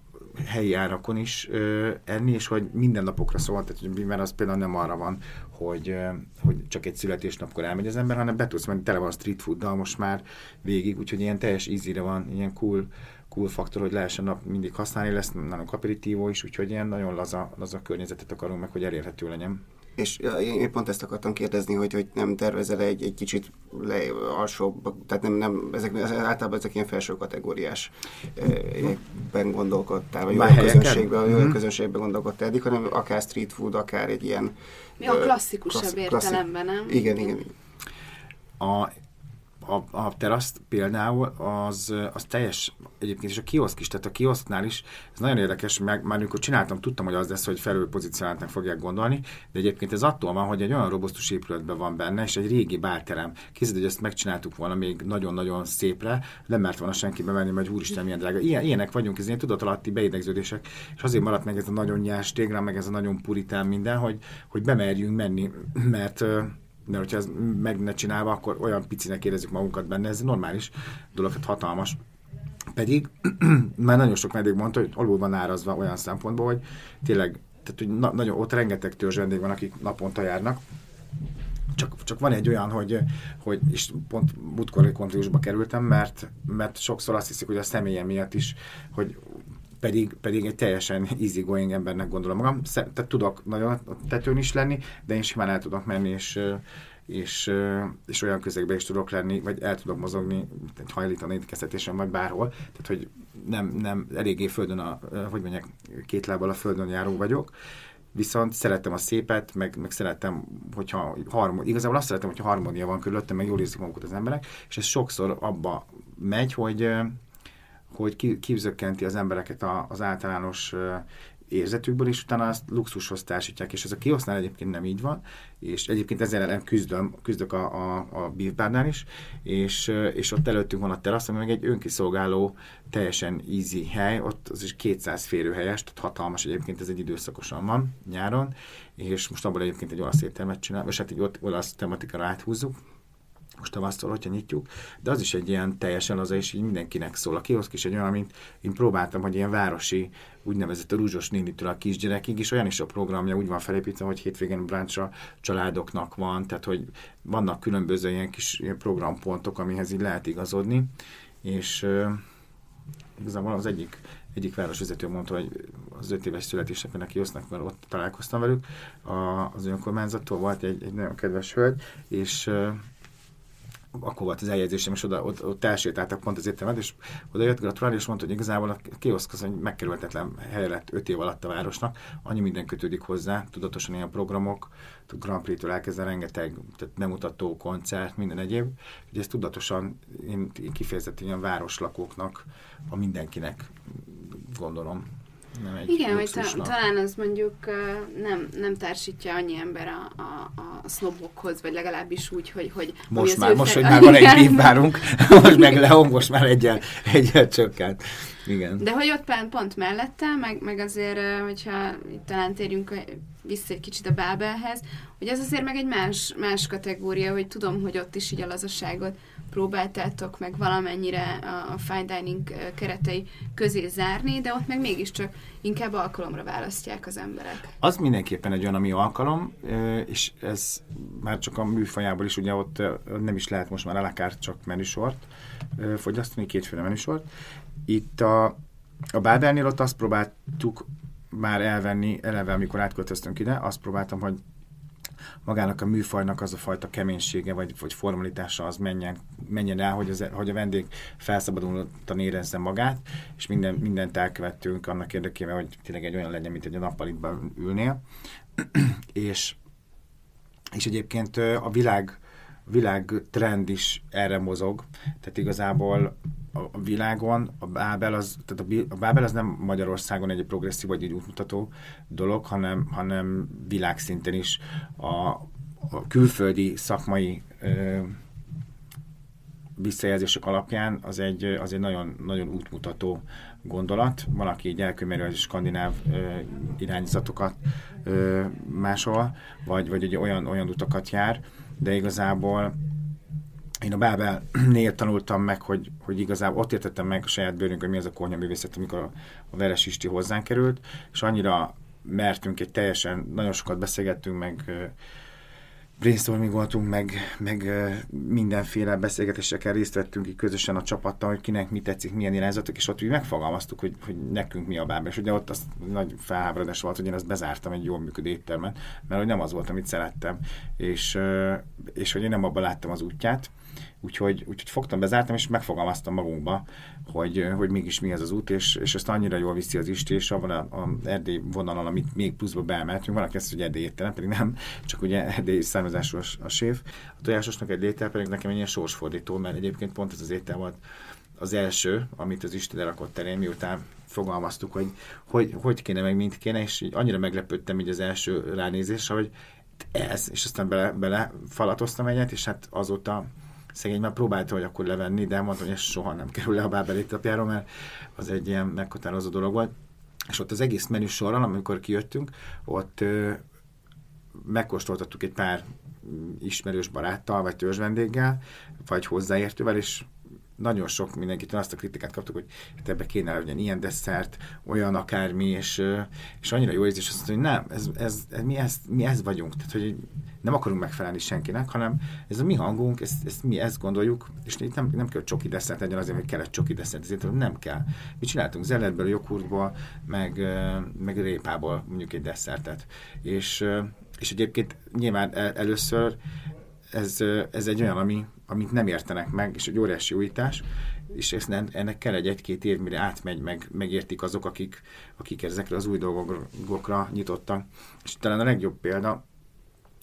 helyi árakon is ö, enni, és hogy minden napokra szól, tehát, mert az például nem arra van, hogy, ö, hogy csak egy születésnapkor elmegy az ember, hanem be tudsz menni, tele van street fooddal most már végig, úgyhogy ilyen teljes ízire van, ilyen cool, cool faktor, hogy lehessen nap mindig használni, lesz nagyon aperitívó is, úgyhogy ilyen nagyon laza, laza környezetet akarunk meg, hogy elérhető legyen. És én pont ezt akartam kérdezni, hogy, hogy nem tervezel egy, egy kicsit le, alsóbb, tehát nem, nem ezek, általában ezek ilyen felső kategóriás ben gondolkodtál, vagy olyan közönségben, olyan mm-hmm. közönségben gondolkodtál eddig, hanem akár street food, akár egy ilyen... Mi a klasszikusabb klassz, értelemben, nem? Igen, igen. igen. A, a, a teraszt például az, az teljes, egyébként is a kioszk is, tehát a kioszknál is, ez nagyon érdekes, meg már amikor csináltam, tudtam, hogy az lesz, hogy felülpozícionáltnak fogják gondolni, de egyébként ez attól van, hogy egy olyan robosztus épületben van benne, és egy régi bárterem. Kézed, hogy ezt megcsináltuk volna még nagyon-nagyon szépre, nem mert volna senki bemenni, mert úristen, milyen drága. Ilyen, ilyenek vagyunk, ez ilyen tudatalatti beidegződések, és azért maradt meg ez a nagyon nyers tégrán, meg ez a nagyon puritán minden, hogy, hogy bemerjünk menni, mert mert hogyha ez meg ne csinálva, akkor olyan picinek érezzük magunkat benne, ez normális dolog, hát hatalmas. Pedig már nagyon sok meddig mondta, hogy alul van árazva olyan szempontból, hogy tényleg, tehát hogy na, nagyon, ott rengeteg törzs vendég van, akik naponta járnak, csak, csak van egy olyan, hogy, hogy és pont múltkor konfliktusba kerültem, mert, mert sokszor azt hiszik, hogy a személye miatt is, hogy pedig, pedig egy teljesen easygoing embernek gondolom magam. Tehát tudok nagyon a tetőn is lenni, de én simán el tudok menni, és, és, és olyan közegben is tudok lenni, vagy el tudok mozogni, hajlítani étkeztetésen, vagy bárhol. Tehát, hogy nem, nem eléggé földön, a, hogy mondják, két lábbal a földön járó vagyok. Viszont szeretem a szépet, meg, meg szeretem, hogyha harmónia, igazából azt szeretem, hogyha harmónia van körülöttem, meg jól érzik magukat az emberek, és ez sokszor abba megy, hogy, hogy kivzökkenti az embereket az általános érzetükből, és utána azt luxushoz társítják, és ez a kiosznál egyébként nem így van, és egyébként ezzel ellen küzdöm, küzdök a, a, a Beef is, és, és ott előttünk van a terasz, ami meg egy önkiszolgáló, teljesen easy hely, ott az is 200 férőhelyes, tehát hatalmas egyébként, ez egy időszakosan van nyáron, és most abból egyébként egy olasz éttermet csinál, vagy hát egy olasz tematikára áthúzzuk, most tavasztól, hogyha nyitjuk, de az is egy ilyen teljesen az, és így mindenkinek szól. A kioszk is egy olyan, amit én próbáltam, hogy ilyen városi, úgynevezett a rúzsos nénitől a kisgyerekig, és olyan is a programja úgy van felépítve, hogy hétvégén bráncsra családoknak van, tehát hogy vannak különböző ilyen kis ilyen programpontok, amihez így lehet igazodni, és uh, igazából az egyik egyik városvezető mondta, hogy az öt éves születésnapon neki osznak, mert ott találkoztam velük a, az önkormányzattól, volt egy, egy nagyon kedves hölgy, és akkor volt az eljegyzésem, és oda, ott, ott elsétáltak pont az éttermet, és oda jött gratulálni, és mondta, hogy igazából a kioszk az egy megkerülhetetlen hely lett 5 év alatt a városnak, annyi minden kötődik hozzá, tudatosan ilyen programok, Grand Prix-től elkezdve rengeteg tehát bemutató, koncert, minden egyéb, hogy ez tudatosan én, én kifejezetten ilyen városlakóknak, a mindenkinek gondolom nem egy Igen, vagy ta, talán az mondjuk nem, nem társítja annyi ember a, a, a sznobokhoz, vagy legalábbis úgy, hogy... hogy most már, most, hogy már van egy bívvárunk, most meg Leon most már egyel, egyel csökkent. Igen. De hogy ott pont mellette, meg, meg azért, hogyha talán térjünk vissza egy kicsit a Bábelhez, hogy ez azért meg egy más, más kategória, hogy tudom, hogy ott is így a lazaságot próbáltátok meg valamennyire a, fine dining keretei közé zárni, de ott meg mégiscsak inkább alkalomra választják az emberek. Az mindenképpen egy olyan, ami alkalom, és ez már csak a műfajából is, ugye ott nem is lehet most már alakár csak menüsort fogyasztani, kétféle menüsort. Itt a, a Bábelnél ott azt próbáltuk már elvenni, eleve amikor átköltöztünk ide, azt próbáltam, hogy magának a műfajnak az a fajta keménysége vagy, vagy formalitása az menjen, menjen el, hogy, az, hogy a vendég felszabadultan érezze magát, és minden, mindent elkövettünk annak érdekében, hogy tényleg egy olyan legyen, mint egy a nappalitban ülnél. és, és egyébként a világ, világ trend is erre mozog, tehát igazából a világon a Bábel az, tehát a Bábel az nem Magyarországon egy progresszív vagy egy útmutató dolog, hanem, hanem világszinten is a, a külföldi szakmai ö, visszajelzések alapján az egy, az egy nagyon, nagyon útmutató gondolat. Van, aki így elkömeri az skandináv ö, irányzatokat ö, máshol, vagy, vagy egy olyan, olyan utakat jár, de igazából én a Bábelnél tanultam meg, hogy, hogy igazából ott értettem meg a saját bőrünk, hogy mi az a konyhaművészet, amikor a, a Veres Isti hozzánk került, és annyira mertünk egy teljesen, nagyon sokat beszélgettünk, meg brainstorming voltunk, meg, meg mindenféle beszélgetésekkel részt vettünk így közösen a csapattal, hogy kinek mi tetszik, milyen irányzatok, és ott úgy megfogalmaztuk, hogy, hogy nekünk mi a bába. És ugye ott az nagy felháborodás volt, hogy én ezt bezártam egy jól működő éttermet, mert hogy nem az volt, amit szerettem, és, és hogy én nem abban láttam az útját, Úgyhogy, úgyhogy fogtam, bezártam, és megfogalmaztam magunkba, hogy, hogy mégis mi ez az út, és, és ezt annyira jól viszi az Isti, és abban a, a Erdély vonalon, amit még pluszba beemeltünk, van, aki ezt, hogy Erdély étterem, pedig nem, csak ugye Erdély származású a séf. A tojásosnak egy étel pedig nekem egy ilyen sorsfordító, mert egyébként pont ez az étel volt az első, amit az Isten lerakott elém, miután fogalmaztuk, hogy, hogy hogy kéne, meg mint kéne, és így annyira meglepődtem így az első ránézésre, hogy ez, és aztán bele, bele falatoztam egyet, és hát azóta szegény már próbálta, hogy akkor levenni, de mondta, hogy ez soha nem kerül le a bábeli tapjáról, mert az egy ilyen meghatározó dolog volt. És ott az egész menü sorral, amikor kijöttünk, ott ö, megkóstoltattuk egy pár ismerős baráttal, vagy törzsvendéggel, vagy hozzáértővel, és nagyon sok mindenkitől azt a kritikát kaptuk, hogy hát ebbe kéne legyen ilyen desszert, olyan akármi, és, és annyira jó érzés azt mondani, hogy nem, ez, ez, ez, mi, ez, mi ez vagyunk. Tehát, hogy nem akarunk megfelelni senkinek, hanem ez a mi hangunk, ezt, ezt mi ezt gondoljuk, és nem, nem kell csoki desszert legyen azért, hogy kellett csoki desszert, ezért nem kell. Mi csináltunk zeletből, joghurtból, meg, meg répából mondjuk egy desszertet. És, és egyébként nyilván először ez, ez egy olyan, ami, amit nem értenek meg, és egy óriási újítás, és ezt nem, ennek kell egy egy-két év, mire átmegy, meg, megértik azok, akik, akik ezekre az új dolgokra nyitottak. És talán a legjobb példa,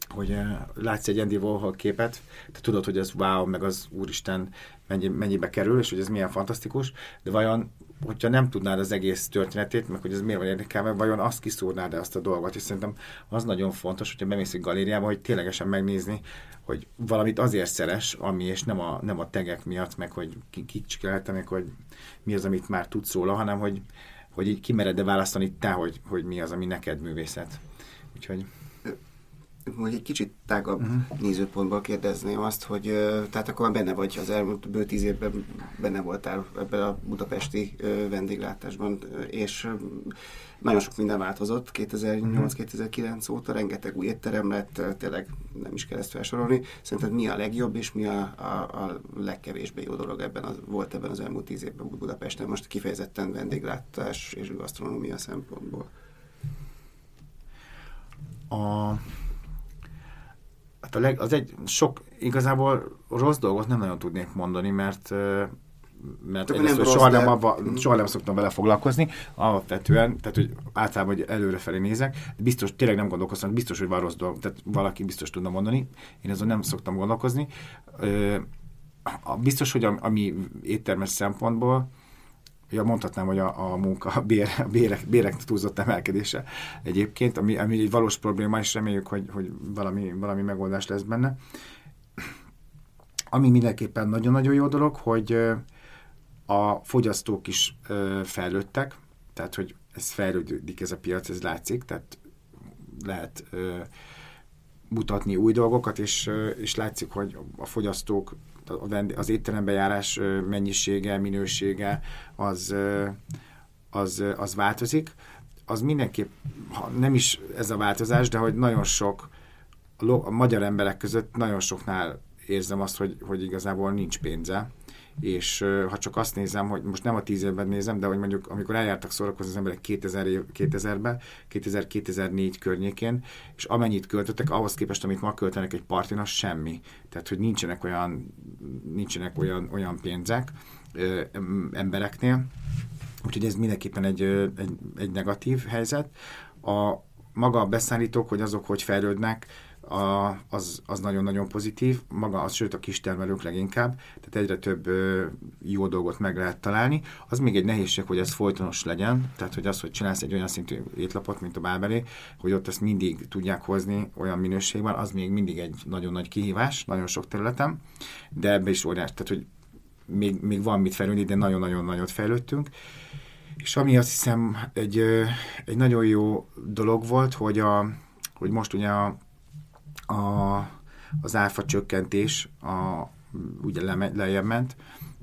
hogy látsz egy Andy Warhol képet, te tudod, hogy ez wow, meg az úristen mennyi, mennyibe kerül, és hogy ez milyen fantasztikus, de vajon, hogyha nem tudnád az egész történetét, meg hogy ez miért van érdekelve, vajon azt kiszúrnád-e azt a dolgot, és szerintem az nagyon fontos, hogyha bemész egy galériába, hogy ténylegesen megnézni, hogy valamit azért szeres, ami, és nem a, nem a tegek miatt, meg hogy kicsikelete, meg hogy mi az, amit már tudsz róla, hanem hogy, hogy így kimered-e választani te, hogy, hogy mi az, ami neked művészet. Úgyhogy... hogy egy kicsit tágabb uh-huh. nézőpontból kérdezném azt, hogy tehát akkor már benne vagy az elmúlt bő tíz évben benne voltál ebben a budapesti vendéglátásban, és nagyon sok minden változott 2008-2009 óta, rengeteg új étterem lett, tényleg nem is kell ezt felsorolni. Szerinted mi a legjobb, és mi a, a, a legkevésbé jó dolog ebben az, volt ebben az elmúlt tíz évben Budapesten, most kifejezetten vendéglátás és gasztronómia szempontból? A, hát a leg, az egy sok, igazából rossz dolgot nem nagyon tudnék mondani, mert mert Csak nem rossz, soha, de... nem abba, mhm. soha nem szoktam vele foglalkozni, alapvetően, tehát hogy általában hogy előrefelé nézek, biztos, tényleg nem gondolkoztam, biztos, hogy van rossz dolog, tehát valaki biztos tudna mondani, én azon nem szoktam gondolkozni. Biztos, hogy ami éttermes szempontból, ja, mondhatnám, hogy a, a munka, a, bér, a bérek, bérek túlzott emelkedése egyébként, ami, ami egy valós probléma, és reméljük, hogy, hogy valami, valami megoldás lesz benne. Ami mindenképpen nagyon-nagyon jó dolog, hogy a fogyasztók is fejlődtek, tehát, hogy ez fejlődik ez a piac, ez látszik, tehát lehet mutatni új dolgokat, és, és látszik, hogy a fogyasztók az étterembe járás mennyisége, minősége az, az, az változik. Az mindenképp, ha nem is ez a változás, de hogy nagyon sok a magyar emberek között nagyon soknál érzem azt, hogy, hogy igazából nincs pénze, és ha csak azt nézem, hogy most nem a tíz évben nézem, de hogy mondjuk amikor eljártak szórakozni az emberek 2000 év, 2000-ben, 2000-2004 környékén, és amennyit költöttek, ahhoz képest, amit ma költenek egy partin, az semmi. Tehát, hogy nincsenek olyan, nincsenek olyan, olyan pénzek ö, embereknél, úgyhogy ez mindenképpen egy, egy, egy negatív helyzet. A maga a beszállítók, hogy azok hogy fejlődnek, a, az, az nagyon-nagyon pozitív, maga az, sőt a kistermelők leginkább, tehát egyre több ö, jó dolgot meg lehet találni. Az még egy nehézség, hogy ez folytonos legyen, tehát hogy az, hogy csinálsz egy olyan szintű étlapot, mint a Bábelé, hogy ott ezt mindig tudják hozni olyan minőségben, az még mindig egy nagyon nagy kihívás, nagyon sok területen, de ebbe is óriás, tehát hogy még, még van mit fejlődni, de nagyon-nagyon nagyot fejlődtünk. És ami azt hiszem egy, egy nagyon jó dolog volt, hogy, a, hogy most ugye a a, az áfa csökkentés a, ugye le, lejjebb ment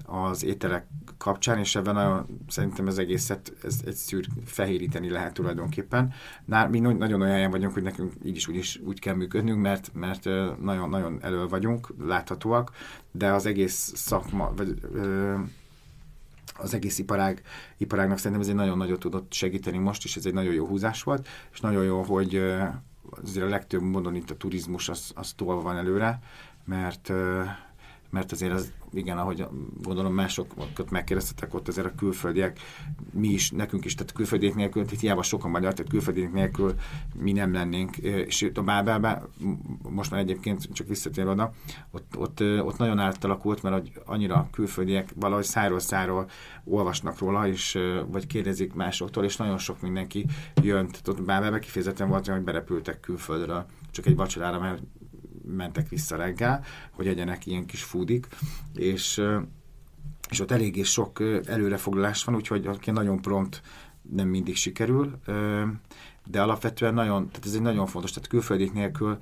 az ételek kapcsán, és ebben a, szerintem az egészet ez egy szűr fehéríteni lehet tulajdonképpen. Nál, mi nagyon olyan helyen vagyunk, hogy nekünk így is úgy, is úgy kell működnünk, mert, mert nagyon-nagyon elő vagyunk, láthatóak, de az egész szakma, vagy az egész iparág, iparágnak szerintem ez egy nagyon nagyot tudott segíteni most, és ez egy nagyon jó húzás volt, és nagyon jó, hogy, azért a legtöbb módon itt a turizmus az, az tolva van előre, mert mert azért az, igen, ahogy gondolom másokat megkérdeztetek ott, azért a külföldiek, mi is, nekünk is, tehát külföldiek nélkül, tehát hiába sokan magyar, tehát külföldiek nélkül mi nem lennénk. És a Bábelben, most már egyébként csak visszatérve oda, ott, ott, ott nagyon átalakult, mert hogy annyira külföldiek valahogy száról száról olvasnak róla, és, vagy kérdezik másoktól, és nagyon sok mindenki jön. Tehát ott Bábelben kifejezetten volt, hogy berepültek külföldről, csak egy vacsorára, mert mentek vissza reggel, hogy egyenek ilyen kis fúdik, és, és ott eléggé sok előrefoglalás van, úgyhogy nagyon prompt nem mindig sikerül, de alapvetően nagyon, tehát ez egy nagyon fontos, tehát külföldik nélkül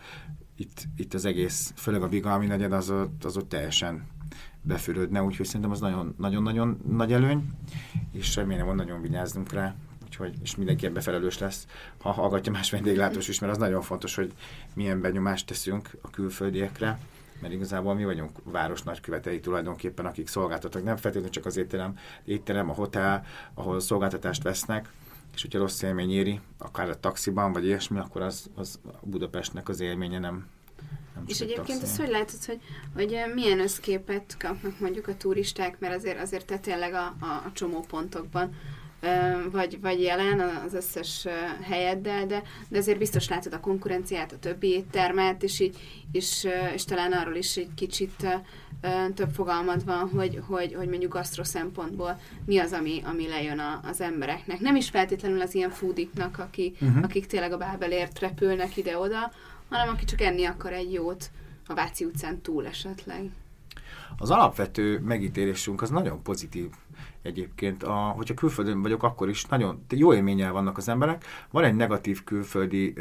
itt, itt az egész, főleg a Bigalmi negyed, az ott, az ott teljesen befürödne, úgyhogy szerintem az nagyon-nagyon nagy előny, és remélem, hogy nagyon vigyázzunk rá úgyhogy, és mindenki ebbe felelős lesz, ha hallgatja más vendéglátós is, mert az nagyon fontos, hogy milyen benyomást teszünk a külföldiekre, mert igazából mi vagyunk város nagykövetei tulajdonképpen, akik szolgáltatnak, nem feltétlenül csak az étterem, étterem, a hotel, ahol szolgáltatást vesznek, és hogyha rossz élmény éri, akár a taxiban, vagy ilyesmi, akkor az, az Budapestnek az élménye nem, nem és egyébként azt hogy látod, hogy, hogy milyen összképet kapnak mondjuk a turisták, mert azért, azért te tényleg a, a, a csomó pontokban vagy, vagy jelen az összes helyeddel, de, de azért biztos látod a konkurenciát, a többi éttermet, és, így, és, és talán arról is egy kicsit több fogalmad van, hogy, hogy, hogy mondjuk gasztro szempontból mi az, ami, ami lejön a, az embereknek. Nem is feltétlenül az ilyen foodiknak, aki, uh-huh. akik tényleg a Bábelért repülnek ide-oda, hanem aki csak enni akar egy jót a Váci utcán túl esetleg. Az alapvető megítélésünk az nagyon pozitív egyébként. A, hogyha külföldön vagyok, akkor is nagyon jó élménnyel vannak az emberek. Van egy negatív külföldi,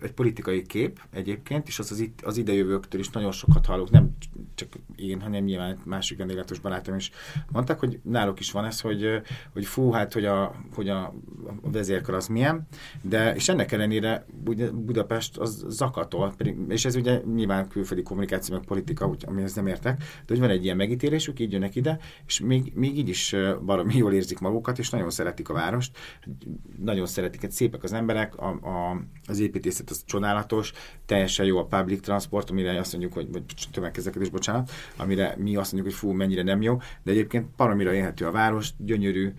egy politikai kép egyébként, és az az, itt, az idejövőktől is nagyon sokat hallok, nem csak én, hanem nyilván másik vendéglátos barátom is mondták, hogy náluk is van ez, hogy, hogy fú, hát, hogy a, hogy a, a vezérkar az milyen, de és ennek ellenére Budapest az zakatol, pedig, és ez ugye nyilván külföldi kommunikáció, meg politika, úgy, amihez nem értek, de hogy van egy ilyen megítélésük, így jönnek ide, és még, még így is baromi jól érzik magukat, és nagyon szeretik a várost, nagyon szeretik, hogy szépek az emberek, a, a, az építészet az csodálatos, teljesen jó a public transport, amire azt mondjuk, hogy vagy tömegközlekedés, bocsánat, amire mi azt mondjuk, hogy fú, mennyire nem jó, de egyébként baromira élhető a város, gyönyörű,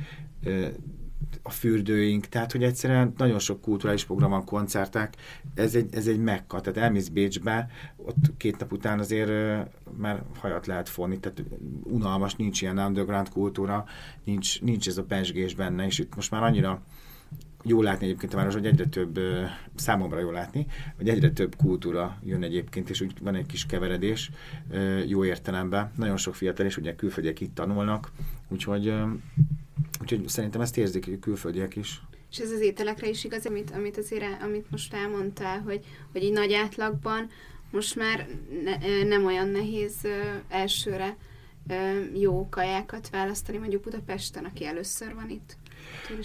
a fürdőink, tehát hogy egyszerűen nagyon sok kulturális program van, koncertek, ez egy, ez egy mekka, tehát elmész Bécsbe, ott két nap után azért már hajat lehet fonni, tehát unalmas, nincs ilyen underground kultúra, nincs, nincs ez a pesgés benne, és itt most már annyira jó látni egyébként a város, hogy egyre több, számomra jó látni, hogy egyre több kultúra jön egyébként, és úgy van egy kis keveredés jó értelemben. Nagyon sok fiatal, és ugye külföldiek itt tanulnak, úgyhogy, úgyhogy szerintem ezt érzik külföldiek is. És ez az ételekre is igaz, amit, amit azért, amit most elmondtál, hogy, hogy egy nagy átlagban most már ne, nem olyan nehéz elsőre jó kajákat választani, mondjuk Budapesten, aki először van itt.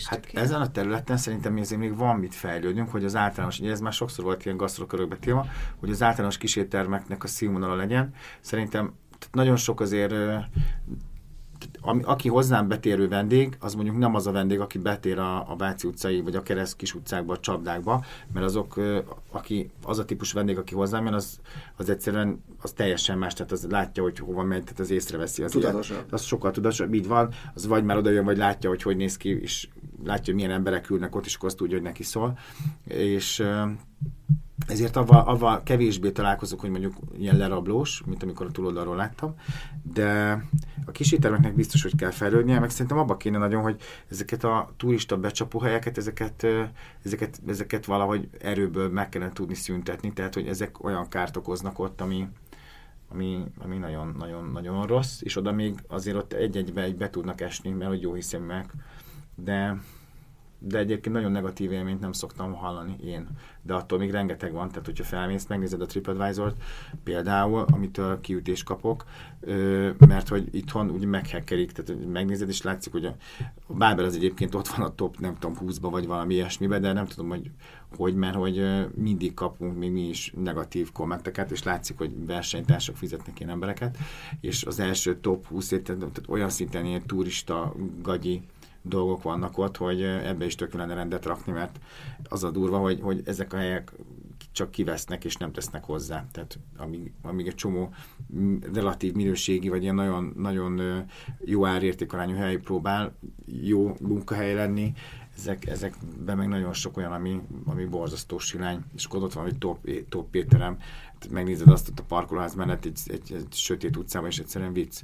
Hát ezen a területen szerintem azért még van mit fejlődnünk, hogy az általános, ugye ez már sokszor volt ilyen gasztrokörökbe téma, hogy az általános kísértermeknek a színvonala legyen. Szerintem nagyon sok azért ami, aki hozzám betérő vendég, az mondjuk nem az a vendég, aki betér a, a Váci utcai, vagy a Kereszt kis utcákba, a csapdákba, mert azok, aki, az a típus vendég, aki hozzám jön, az, az egyszerűen az teljesen más, tehát az látja, hogy hova megy, tehát az észreveszi. Az, tudatosabb. Az sokkal tudatosabb, így van, az vagy már oda jön, vagy látja, hogy hogy néz ki, és látja, hogy milyen emberek ülnek ott, és akkor azt tudja, hogy neki szól. És ezért avval, avval kevésbé találkozok, hogy mondjuk ilyen lerablós, mint amikor a túloldalról láttam, de a kis éttermeknek biztos, hogy kell fejlődnie, meg szerintem abba kéne nagyon, hogy ezeket a turista becsapóhelyeket, ezeket, ezeket, ezeket valahogy erőből meg kellene tudni szüntetni, tehát hogy ezek olyan kárt okoznak ott, ami, ami, ami nagyon, nagyon, nagyon rossz, és oda még azért ott egy-egybe egy be tudnak esni, mert hogy jó hiszeműek, de de egyébként nagyon negatív élményt nem szoktam hallani én. De attól még rengeteg van, tehát hogyha felmész, megnézed a TripAdvisor-t, például, amitől kiütés kapok, mert hogy itthon úgy meghekkelik, tehát megnézed és látszik, hogy a, a Bábel az egyébként ott van a top, nem tudom, 20-ba vagy valami ilyesmibe, de nem tudom, hogy hogy, mert hogy mindig kapunk még mi is negatív kommenteket, és látszik, hogy versenytársak fizetnek ilyen embereket, és az első top 20 tehát olyan szinten ilyen turista gagyi dolgok vannak ott, hogy ebbe is tök lenne rendet rakni, mert az a durva, hogy, hogy ezek a helyek csak kivesznek és nem tesznek hozzá. Tehát amíg, amíg egy csomó relatív minőségi, vagy ilyen nagyon, nagyon jó árértékarányú hely próbál jó munkahely lenni, ezek, ezekben meg nagyon sok olyan, ami, ami borzasztó silány, és akkor ott van egy top, top étterem, megnézed azt ott a parkolóház mellett egy, egy, egy sötét utcában, és egyszerűen vicc.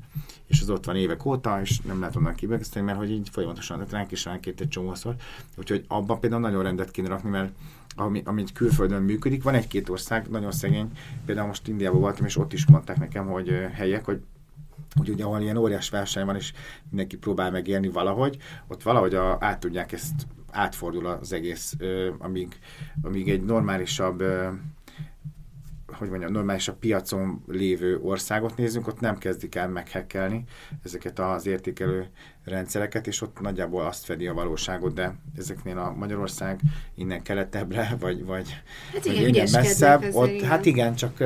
És az ott van évek óta, és nem lehet onnan kibegeszteni, mert hogy így folyamatosan, tehát ránk is ránk egy csomószor. Úgyhogy abban például nagyon rendet kéne rakni, mert ami, ami külföldön működik, van egy-két ország, nagyon szegény, például most Indiában voltam, és ott is mondták nekem, hogy helyek, hogy hogy ugye ahol ilyen óriás verseny van, és mindenki próbál megélni valahogy, ott valahogy a, át tudják ezt, átfordul az egész, ö, amíg, amíg egy normálisabb ö, hogy mondjam, normális a piacon lévő országot nézzünk, ott nem kezdik el meghekkelni ezeket az értékelő rendszereket, és ott nagyjából azt fedi a valóságot, de ezeknél a Magyarország innen keletebbre, vagy, vagy, hát vagy igen, innen messzebb, ott, igen. hát igen, csak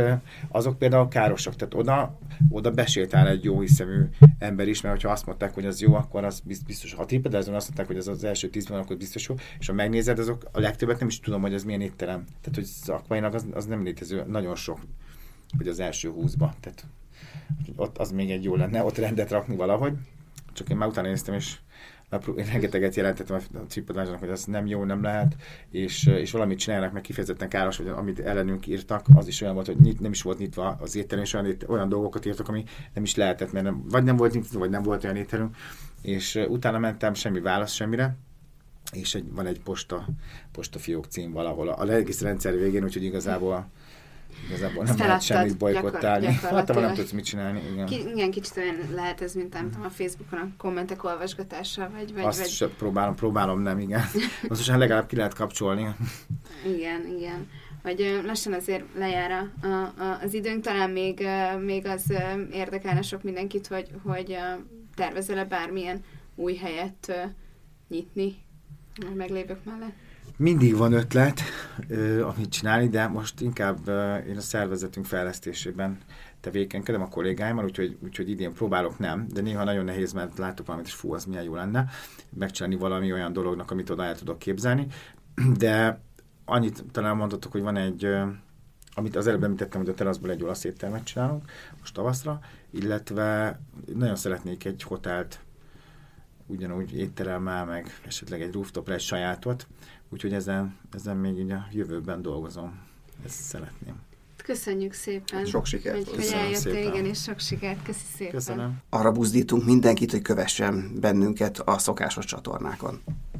azok például károsak, tehát oda, oda besétál egy jó hiszemű ember is, mert ha azt mondták, hogy az jó, akkor az biztos, ha azon azt mondták, hogy az az első tízben, akkor biztos jó, és ha megnézed, azok a legtöbbet nem is tudom, hogy az milyen étterem. Tehát, hogy szakmailag az, az nem létező, nagyon sok, hogy az első húszba. Tehát ott az még egy jó lenne, ott rendet rakni valahogy csak én már utána néztem, és én rengeteget jelentettem a TripAdvisor-nak, hogy ez nem jó, nem lehet, és, és valamit csinálnak, meg kifejezetten káros, hogy amit ellenünk írtak, az is olyan volt, hogy nyit, nem is volt nyitva az étterem, és olyan, olyan dolgokat írtak, ami nem is lehetett, mert nem, vagy nem volt nyitva, vagy nem volt olyan étterünk, és utána mentem, semmi válasz semmire, és egy, van egy posta, posta fiók cím valahol a, a egész rendszer végén, úgyhogy igazából Igazából nem lehet semmit bolykottálni. gyakor- Hát te nem tudsz mit csinálni, igen. Ki, igen, kicsit olyan lehet ez, mint nem tudom, a Facebookon a kommentek olvasgatása, vagy, vagy, Azt vagy próbálom, próbálom, nem, igen. Azt most legalább ki lehet kapcsolni. Igen, igen. Vagy lassan azért lejár a, a, az időnk, talán még, még az érdekelne sok mindenkit, hogy, hogy tervezel-e bármilyen új helyet nyitni a meglévők mellett? Mindig van ötlet, amit csinálni, de most inkább én a szervezetünk fejlesztésében tevékenykedem a kollégáimmal, úgyhogy, úgyhogy idén próbálok nem, de néha nagyon nehéz, mert látok valamit, és fú, az milyen jó lenne megcsinálni valami olyan dolognak, amit oda el tudok képzelni. De annyit talán mondhatok, hogy van egy, amit az előbb említettem, hogy a teraszból egy olasz éttermet csinálunk most tavaszra, illetve nagyon szeretnék egy hotelt ugyanúgy étteremmel, meg esetleg egy rooftopra egy sajátot, úgyhogy ezen, ezen még így a jövőben dolgozom. Ezt szeretném. Köszönjük szépen. Sok sikert. Hogy, hogy eljöttél, szépen. igen, és sok sikert. Köszi szépen. Köszönöm. Arra buzdítunk mindenkit, hogy kövessen bennünket a szokásos csatornákon.